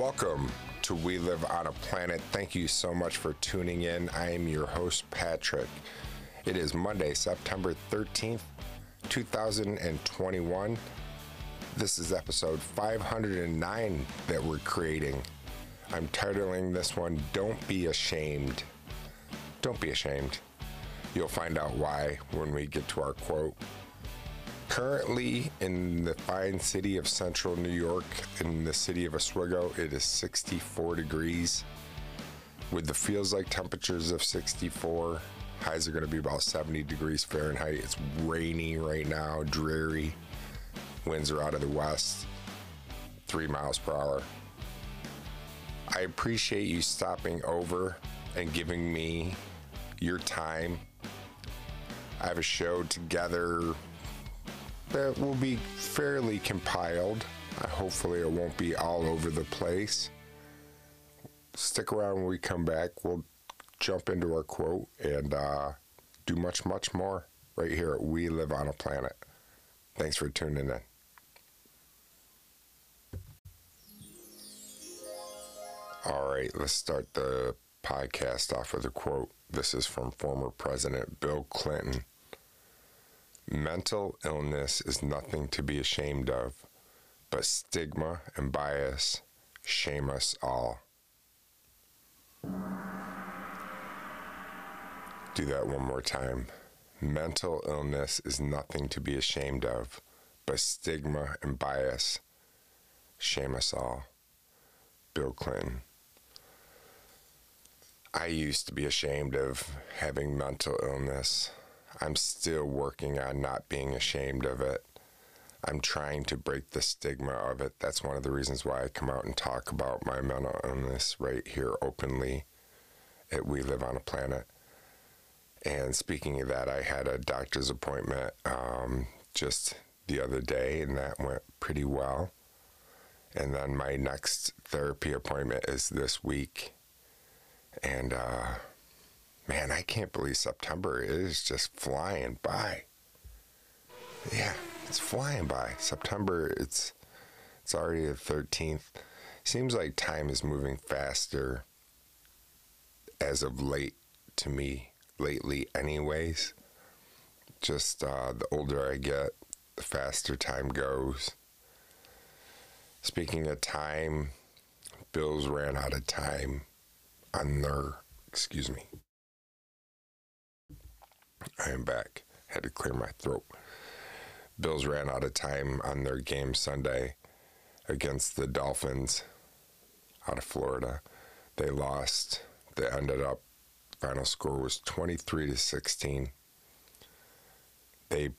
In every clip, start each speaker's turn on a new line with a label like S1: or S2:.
S1: Welcome to We Live on a Planet. Thank you so much for tuning in. I am your host, Patrick. It is Monday, September 13th, 2021. This is episode 509 that we're creating. I'm titling this one, Don't Be Ashamed. Don't be ashamed. You'll find out why when we get to our quote. Currently in the fine city of central New York, in the city of Oswego, it is 64 degrees with the feels like temperatures of 64. Highs are going to be about 70 degrees Fahrenheit. It's rainy right now, dreary. Winds are out of the west, three miles per hour. I appreciate you stopping over and giving me your time. I have a show together that will be fairly compiled. Uh, hopefully, it won't be all over the place. Stick around when we come back. We'll jump into our quote and uh, do much, much more right here at We Live on a Planet. Thanks for tuning in. All right, let's start the podcast off with a quote. This is from former President Bill Clinton. Mental illness is nothing to be ashamed of, but stigma and bias shame us all. Do that one more time. Mental illness is nothing to be ashamed of, but stigma and bias shame us all. Bill Clinton. I used to be ashamed of having mental illness. I'm still working on not being ashamed of it. I'm trying to break the stigma of it. That's one of the reasons why I come out and talk about my mental illness right here openly at We Live on a Planet. And speaking of that, I had a doctor's appointment um, just the other day, and that went pretty well. And then my next therapy appointment is this week. And uh, man, I can't believe September is just flying by. Yeah, it's flying by. September, it's it's already the 13th. Seems like time is moving faster as of late to me lately anyways. Just uh, the older I get, the faster time goes. Speaking of time, Bills ran out of time on their, excuse me. I am back. Had to clear my throat. Bills ran out of time on their game Sunday against the Dolphins out of Florida. They lost. They ended up final score was 23 to 16. They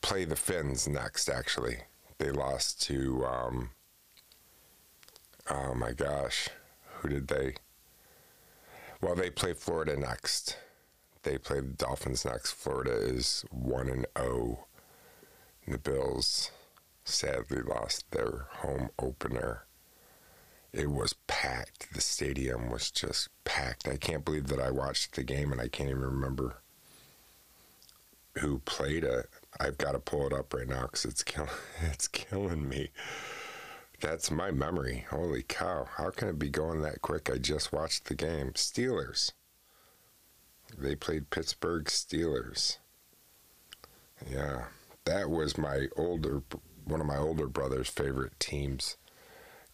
S1: play the Fins next actually. They lost to um, oh my gosh, who did they? Well, they play Florida next. They play the Dolphins next. Florida is 1 and 0. The Bills sadly lost their home opener. It was packed. The stadium was just packed. I can't believe that I watched the game and I can't even remember who played it. I've got to pull it up right now because it's it's killing me. That's my memory. Holy cow! How can it be going that quick? I just watched the game. Steelers. They played Pittsburgh Steelers. Yeah, that was my older one of my older brother's favorite teams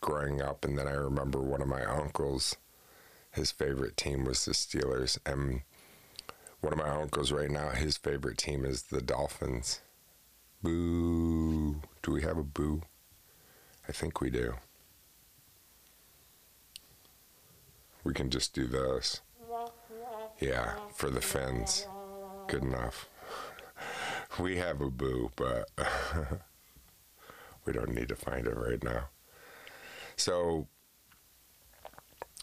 S1: growing up and then I remember one of my uncles his favorite team was the Steelers and one of my uncles right now his favorite team is the Dolphins. Boo. Do we have a boo? I think we do. We can just do this. Yeah, for the fins. Good enough. We have a boo, but we don't need to find it right now. So,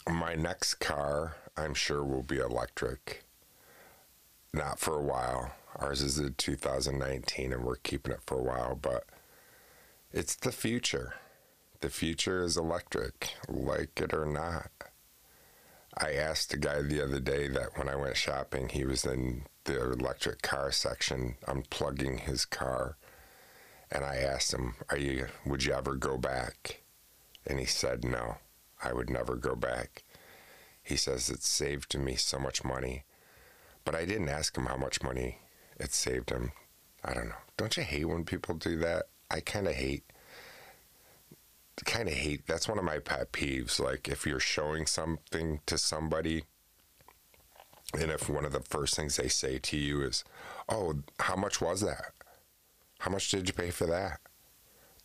S1: my next car, I'm sure, will be electric. Not for a while. Ours is a 2019, and we're keeping it for a while, but it's the future. The future is electric, like it or not. I asked a guy the other day that when I went shopping, he was in the electric car section unplugging his car. And I asked him, Are you would you ever go back? And he said, No, I would never go back. He says it saved me so much money. But I didn't ask him how much money it saved him. I don't know. Don't you hate when people do that? I kind of hate kind of hate that's one of my pet peeves like if you're showing something to somebody and if one of the first things they say to you is oh how much was that? How much did you pay for that?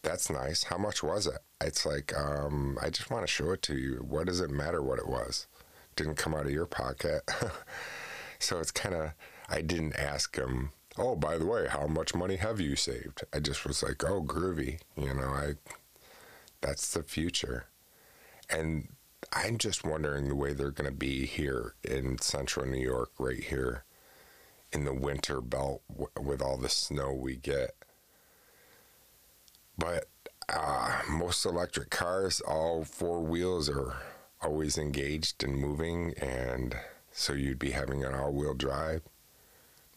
S1: That's nice. How much was it? It's like um, i just want to show it to you. What does it matter what it was? Didn't come out of your pocket. So it's kind of i didn't ask him oh by the way how much money have you saved? I just was like oh groovy you know i that's the future. And I'm just wondering the way they're going to be here in central New York, right here in the winter belt w- with all the snow we get. But uh, most electric cars, all four wheels are always engaged and moving, and so you'd be having an all-wheel drive.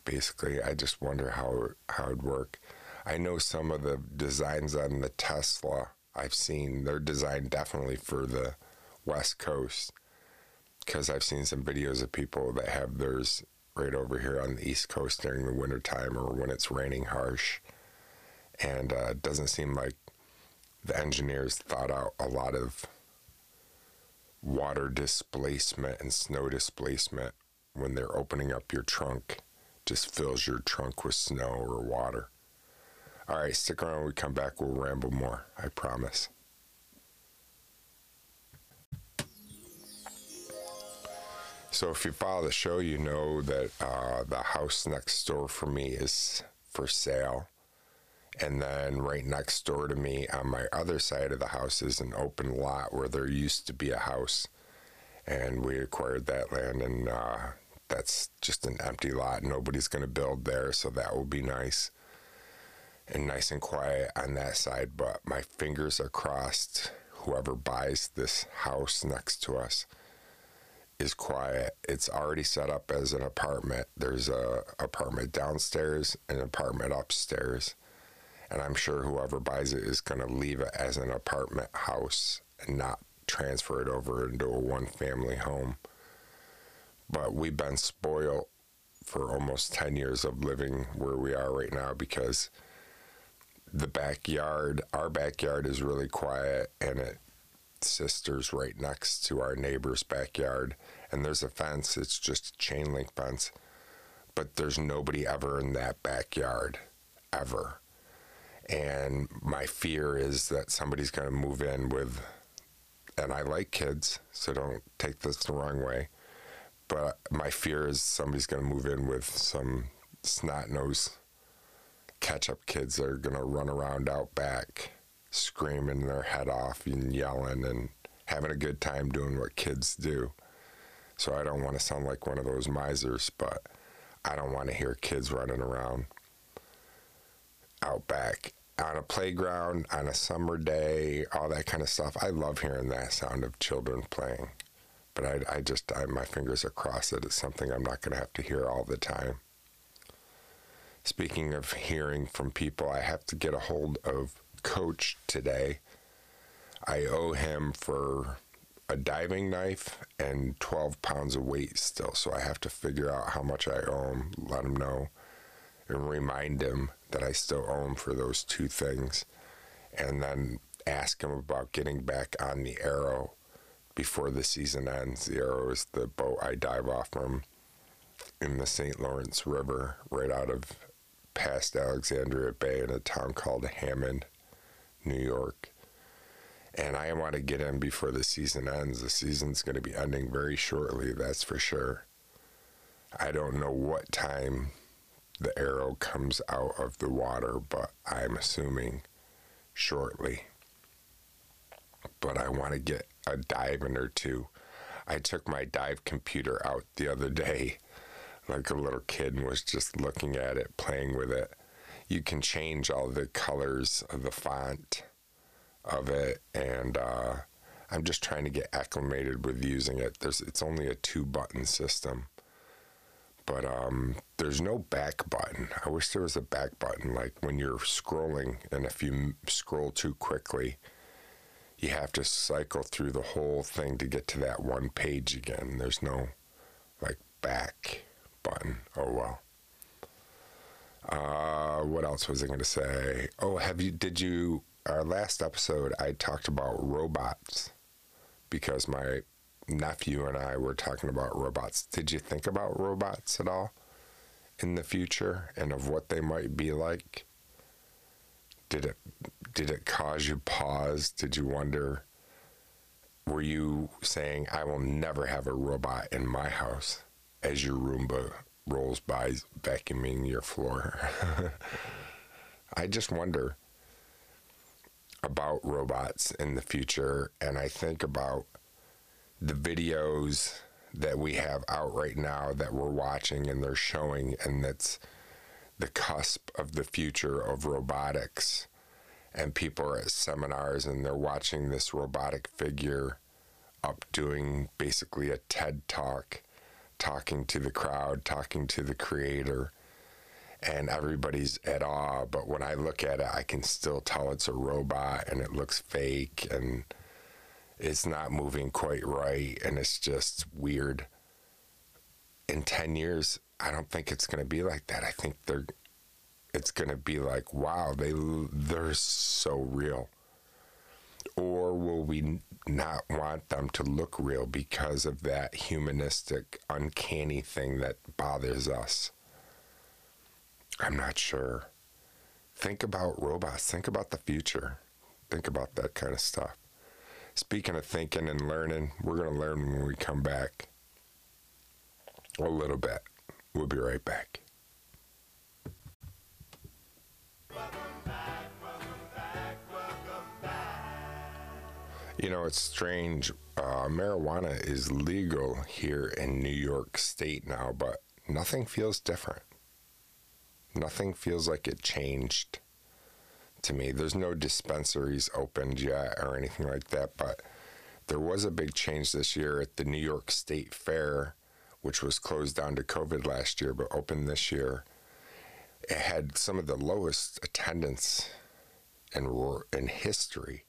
S1: Basically, I just wonder how how it'd work. I know some of the designs on the Tesla I've seen they're designed definitely for the West Coast because I've seen some videos of people that have theirs right over here on the East Coast during the wintertime or when it's raining harsh. And uh, it doesn't seem like the engineers thought out a lot of water displacement and snow displacement when they're opening up your trunk just fills your trunk with snow or water. All right, stick around when we come back. We'll ramble more. I promise. So, if you follow the show, you know that uh, the house next door for me is for sale. And then right next door to me on my other side of the house is an open lot where there used to be a house. And we acquired that land, and uh, that's just an empty lot. Nobody's going to build there, so that will be nice and nice and quiet on that side, but my fingers are crossed. Whoever buys this house next to us is quiet. It's already set up as an apartment. There's a apartment downstairs, an apartment upstairs, and I'm sure whoever buys it is going to leave it as an apartment house and not transfer it over into a one family home. But we've been spoiled for almost 10 years of living where we are right now because the backyard, our backyard is really quiet and it sisters right next to our neighbor's backyard. And there's a fence, it's just a chain link fence. But there's nobody ever in that backyard, ever. And my fear is that somebody's going to move in with, and I like kids, so don't take this the wrong way. But my fear is somebody's going to move in with some snot nose catch up kids that are going to run around out back screaming their head off and yelling and having a good time doing what kids do. So I don't want to sound like one of those misers, but I don't want to hear kids running around out back on a playground on a summer day, all that kind of stuff. I love hearing that sound of children playing. But I, I just, I, my fingers are crossed that it's something I'm not going to have to hear all the time. Speaking of hearing from people, I have to get a hold of Coach today. I owe him for a diving knife and 12 pounds of weight still. So I have to figure out how much I owe him, let him know, and remind him that I still owe him for those two things. And then ask him about getting back on the Arrow before the season ends. The Arrow is the boat I dive off from in the St. Lawrence River right out of past Alexandria Bay in a town called Hammond, New York. And I want to get in before the season ends. The season's going to be ending very shortly, that's for sure. I don't know what time the arrow comes out of the water, but I'm assuming shortly. But I want to get a dive in or two. I took my dive computer out the other day like a little kid and was just looking at it, playing with it. You can change all the colors of the font of it, and uh, I'm just trying to get acclimated with using it. There's it's only a two button system, but um, there's no back button. I wish there was a back button. Like when you're scrolling, and if you scroll too quickly, you have to cycle through the whole thing to get to that one page again. There's no like back button. Oh well. Uh, what else was I going to say? Oh, have you? Did you? Our last episode, I talked about robots because my nephew and I were talking about robots. Did you think about robots at all in the future and of what they might be like? Did it did it cause you pause? Did you wonder were you saying I will never have a robot in my house as your Roomba rolls by vacuuming your floor? I just wonder about robots in the future and I think about the videos that we have out right now that we're watching and they're showing, and that's the cusp of the future of robotics. And people are at seminars and they're watching this robotic figure up doing basically a TED talk, talking to the crowd, talking to the creator. And everybody's at awe. But when I look at it, I can still tell it's a robot and it looks fake. And it's not moving quite right and it's just weird. In 10 years, I don't think it's going to be like that. I think they're it's going to be like, wow, they they're so real. Or will we not want them to look real because of that humanistic, uncanny thing that bothers us? I'm not sure. Think about robots. Think about the future. Think about that kind of stuff. Speaking of thinking and learning, we're going to learn when we come back. A little bit. We'll be right back. You know, it's strange. Uh, marijuana is legal here in New York State now, but nothing feels different. Nothing feels like it changed to me. There's no dispensaries opened yet or anything like that, but there was a big change this year at the New York State Fair, which was closed down to COVID last year but opened this year. It had some of the lowest attendance in, in history,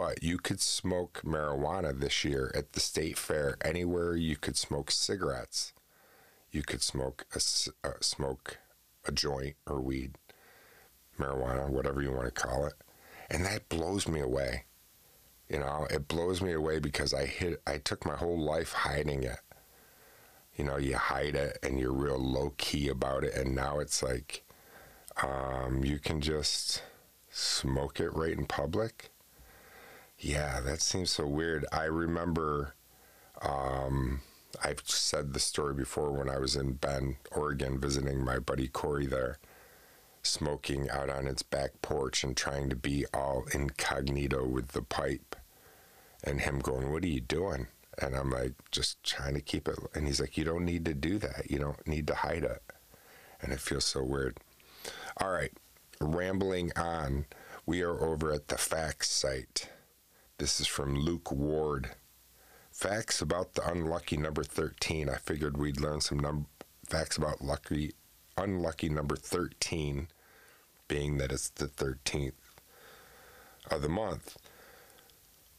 S1: but you could smoke marijuana this year at the state fair anywhere you could smoke cigarettes. You could smoke a, uh, smoke a joint or weed marijuana, whatever you want to call it. And that blows me away. You know, it blows me away because I hit I took my whole life hiding it. You know, you hide it and you're real low key about it and now it's like um, you can just smoke it right in public. Yeah, that seems so weird. I remember um, I've said the story before when I was in Bend, Oregon, visiting my buddy Corey there smoking out on its back porch and trying to be all incognito with the pipe. And him going, What are you doing? And I'm like, Just trying to keep it. And he's like, You don't need to do that. You don't need to hide it. And it feels so weird. All right, rambling on. We are over at the facts site. This is from Luke Ward. Facts about the unlucky number 13. I figured we'd learn some num- facts about lucky unlucky number 13, being that it's the 13th of the month.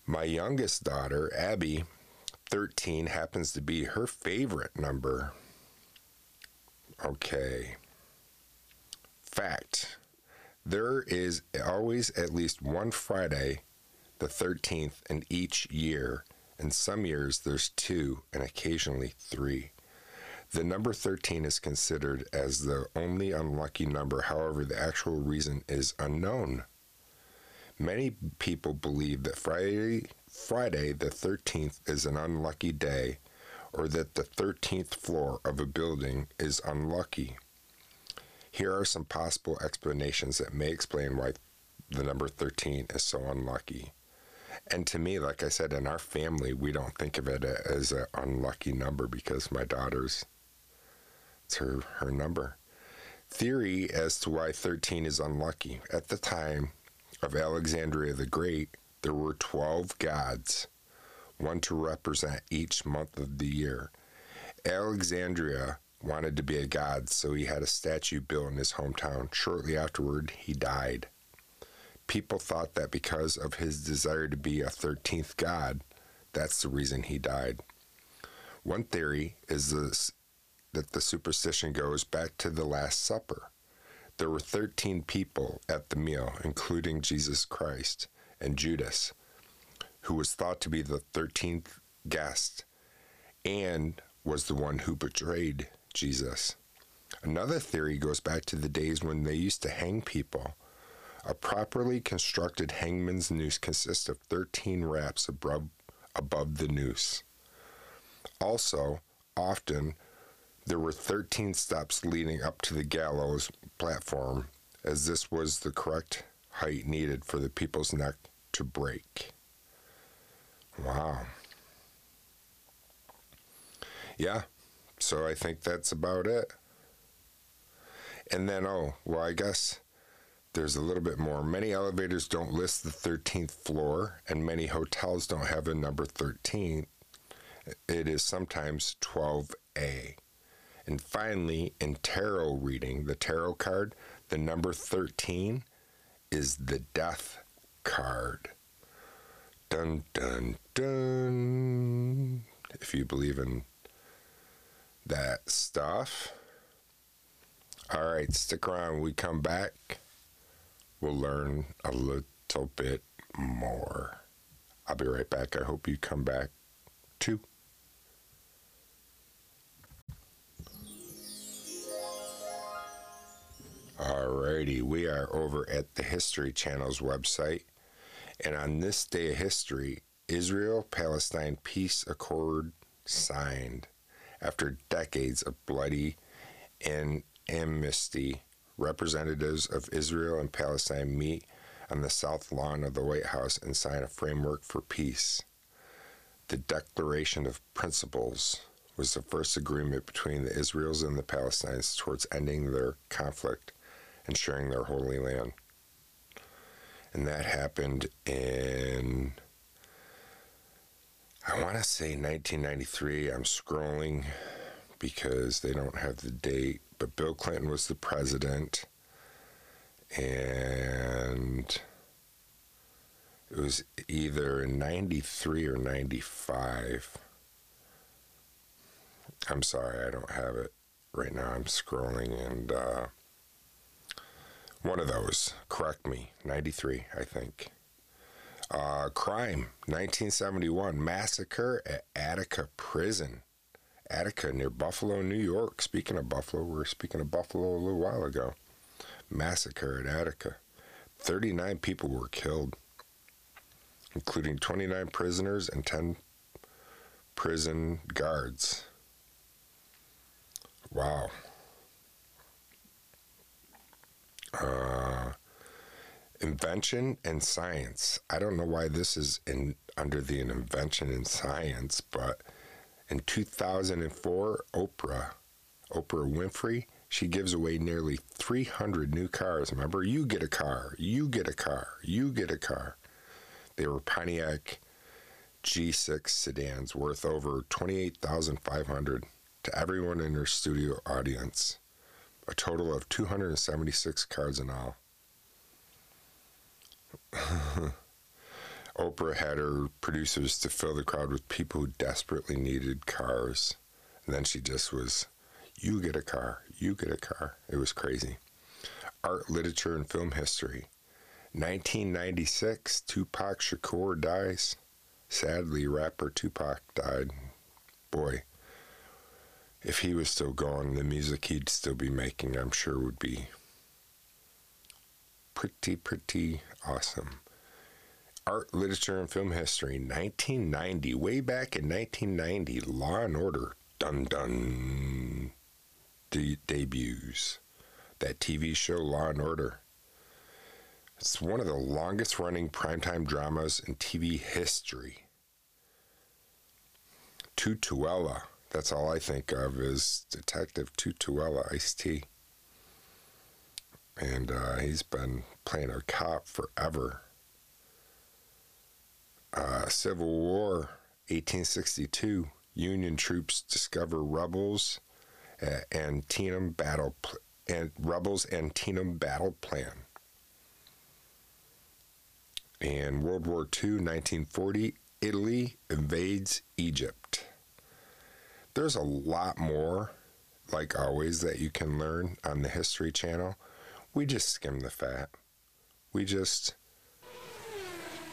S1: My youngest daughter, Abby, 13, happens to be her favorite number. Okay. Fact there is always at least one Friday, the 13th, in each year. In some years, there's two, and occasionally three. The number 13 is considered as the only unlucky number, however, the actual reason is unknown. Many people believe that Friday, Friday the 13th is an unlucky day or that the 13th floor of a building is unlucky. Here are some possible explanations that may explain why the number 13 is so unlucky. And to me, like I said, in our family, we don't think of it as an unlucky number because my daughter's it's her, her number. Theory as to why 13 is unlucky. At the time of Alexandria the Great, there were 12 gods, one to represent each month of the year. Alexandria wanted to be a god, so he had a statue built in his hometown. Shortly afterward, he died. People thought that because of his desire to be a 13th god, that's the reason he died. One theory is this, that the superstition goes back to the Last Supper. There were 13 people at the meal, including Jesus Christ and Judas, who was thought to be the 13th guest and was the one who betrayed Jesus. Another theory goes back to the days when they used to hang people. A properly constructed hangman's noose consists of 13 wraps above, above the noose. Also, often there were 13 steps leading up to the gallows platform, as this was the correct height needed for the people's neck to break. Wow. Yeah, so I think that's about it. And then, oh, well, I guess there's a little bit more. Many elevators don't list the 13th floor, and many hotels don't have a number 13. It is sometimes 12A. And finally, in tarot reading, the tarot card, the number 13 is the death card. Dun, dun, dun. If you believe in that stuff. All right, stick around. We come back, we'll learn a little bit more. I'll be right back. I hope you come back too. Alrighty, we are over at the History Channel's website, and on this day of history, Israel Palestine Peace Accord signed. After decades of bloody and amnesty, representatives of Israel and Palestine meet on the south lawn of the White House and sign a framework for peace. The Declaration of Principles was the first agreement between the Israelis and the Palestinians towards ending their conflict and sharing their holy land. And that happened in I want to say 1993. I'm scrolling because they don't have the date, but Bill Clinton was the president, and it was either 93 or 95. I'm sorry, I don't have it right now. I'm scrolling, and uh, one of those, correct me, 93, I think. Uh, crime, 1971, massacre at Attica Prison. Attica near Buffalo, New York. Speaking of Buffalo, we were speaking of Buffalo a little while ago. Massacre at Attica. 39 people were killed, including 29 prisoners and 10 prison guards. Wow. Uh, invention and science. I don't know why this is in under the invention and science, but in 2004, Oprah, Oprah Winfrey, she gives away nearly 300 new cars. Remember, you get a car, you get a car, you get a car. They were Pontiac G6 sedans worth over 28,500 to everyone in her studio audience. A total of 276 cards in all. Oprah had her producers to fill the crowd with people who desperately needed cars. And then she just was, you get a car, you get a car. It was crazy. Art, literature, and film history. 1996, Tupac Shakur dies. Sadly, rapper Tupac died. Boy, if he was still going, the music he'd still be making, I'm sure, would be pretty, pretty awesome. Art, literature, and film history, 1990. Way back in 1990, Law and Order, dun dun, de- debuts. That TV show, Law and Order. It's one of the longest running primetime dramas in TV history. Tutuola, that's all I think of is Detective Tutuola, Ice T and uh, he's been playing a cop forever. Uh, Civil War, 1862. Union troops discover rebels uh, Antietam battle pl- and rebels Antietam battle plan. In World War II, 1940, Italy invades Egypt. There's a lot more, like always, that you can learn on the History Channel. We just skim the fat. We just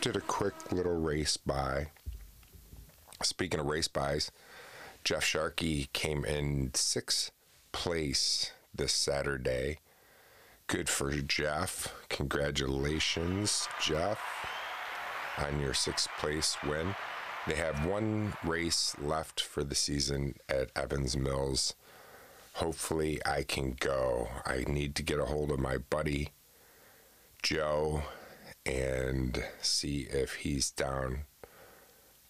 S1: did a quick little race by. Speaking of race bys, Jeff Sharkey came in sixth place this Saturday. Good for Jeff. Congratulations, Jeff, on your sixth place win. They have one race left for the season at Evans Mills. Hopefully, I can go. I need to get a hold of my buddy, Joe, and see if he's down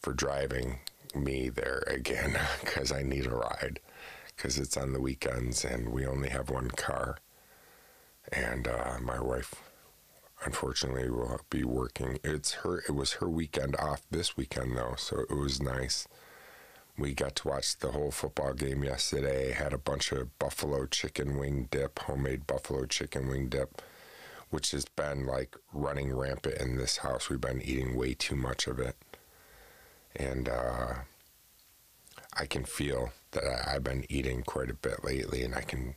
S1: for driving me there again because I need a ride because it's on the weekends and we only have one car. And uh, my wife, unfortunately, will be working. It's her. It was her weekend off this weekend though, so it was nice. We got to watch the whole football game yesterday. Had a bunch of buffalo chicken wing dip, homemade buffalo chicken wing dip, which has been like running rampant in this house. We've been eating way too much of it, and uh, I can feel that I, I've been eating quite a bit lately, and I can.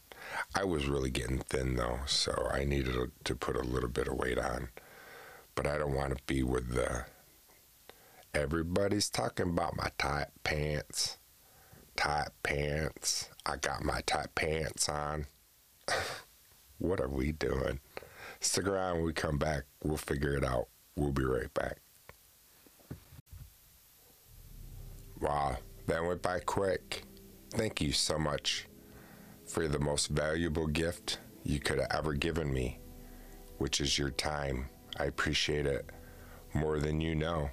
S1: I was really getting thin though, so I needed to put a little bit of weight on. But I don't want to be with the. Everybody's talking about my tight pants. Tight pants. I got my tight pants on. what are we doing? Stick around when we come back. We'll figure it out. We'll be right back. Wow, that went by quick. Thank you so much for the most valuable gift you could have ever given me, which is your time. I appreciate it more than you know.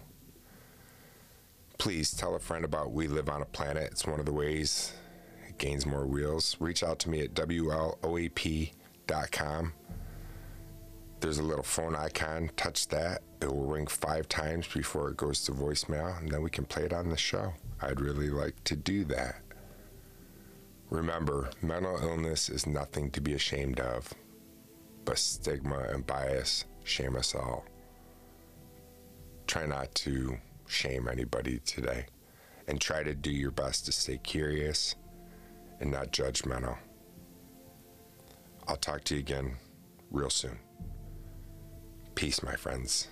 S1: Please tell a friend about We Live on a Planet. It's one of the ways it gains more wheels. Reach out to me at WLOAP.com. There's a little phone icon. Touch that. It will ring five times before it goes to voicemail, and then we can play it on the show. I'd really like to do that. Remember, mental illness is nothing to be ashamed of, but stigma and bias shame us all. Try not to shame anybody today, and try to do your best to stay curious and not judgmental. I'll talk to you again real soon. Peace, my friends.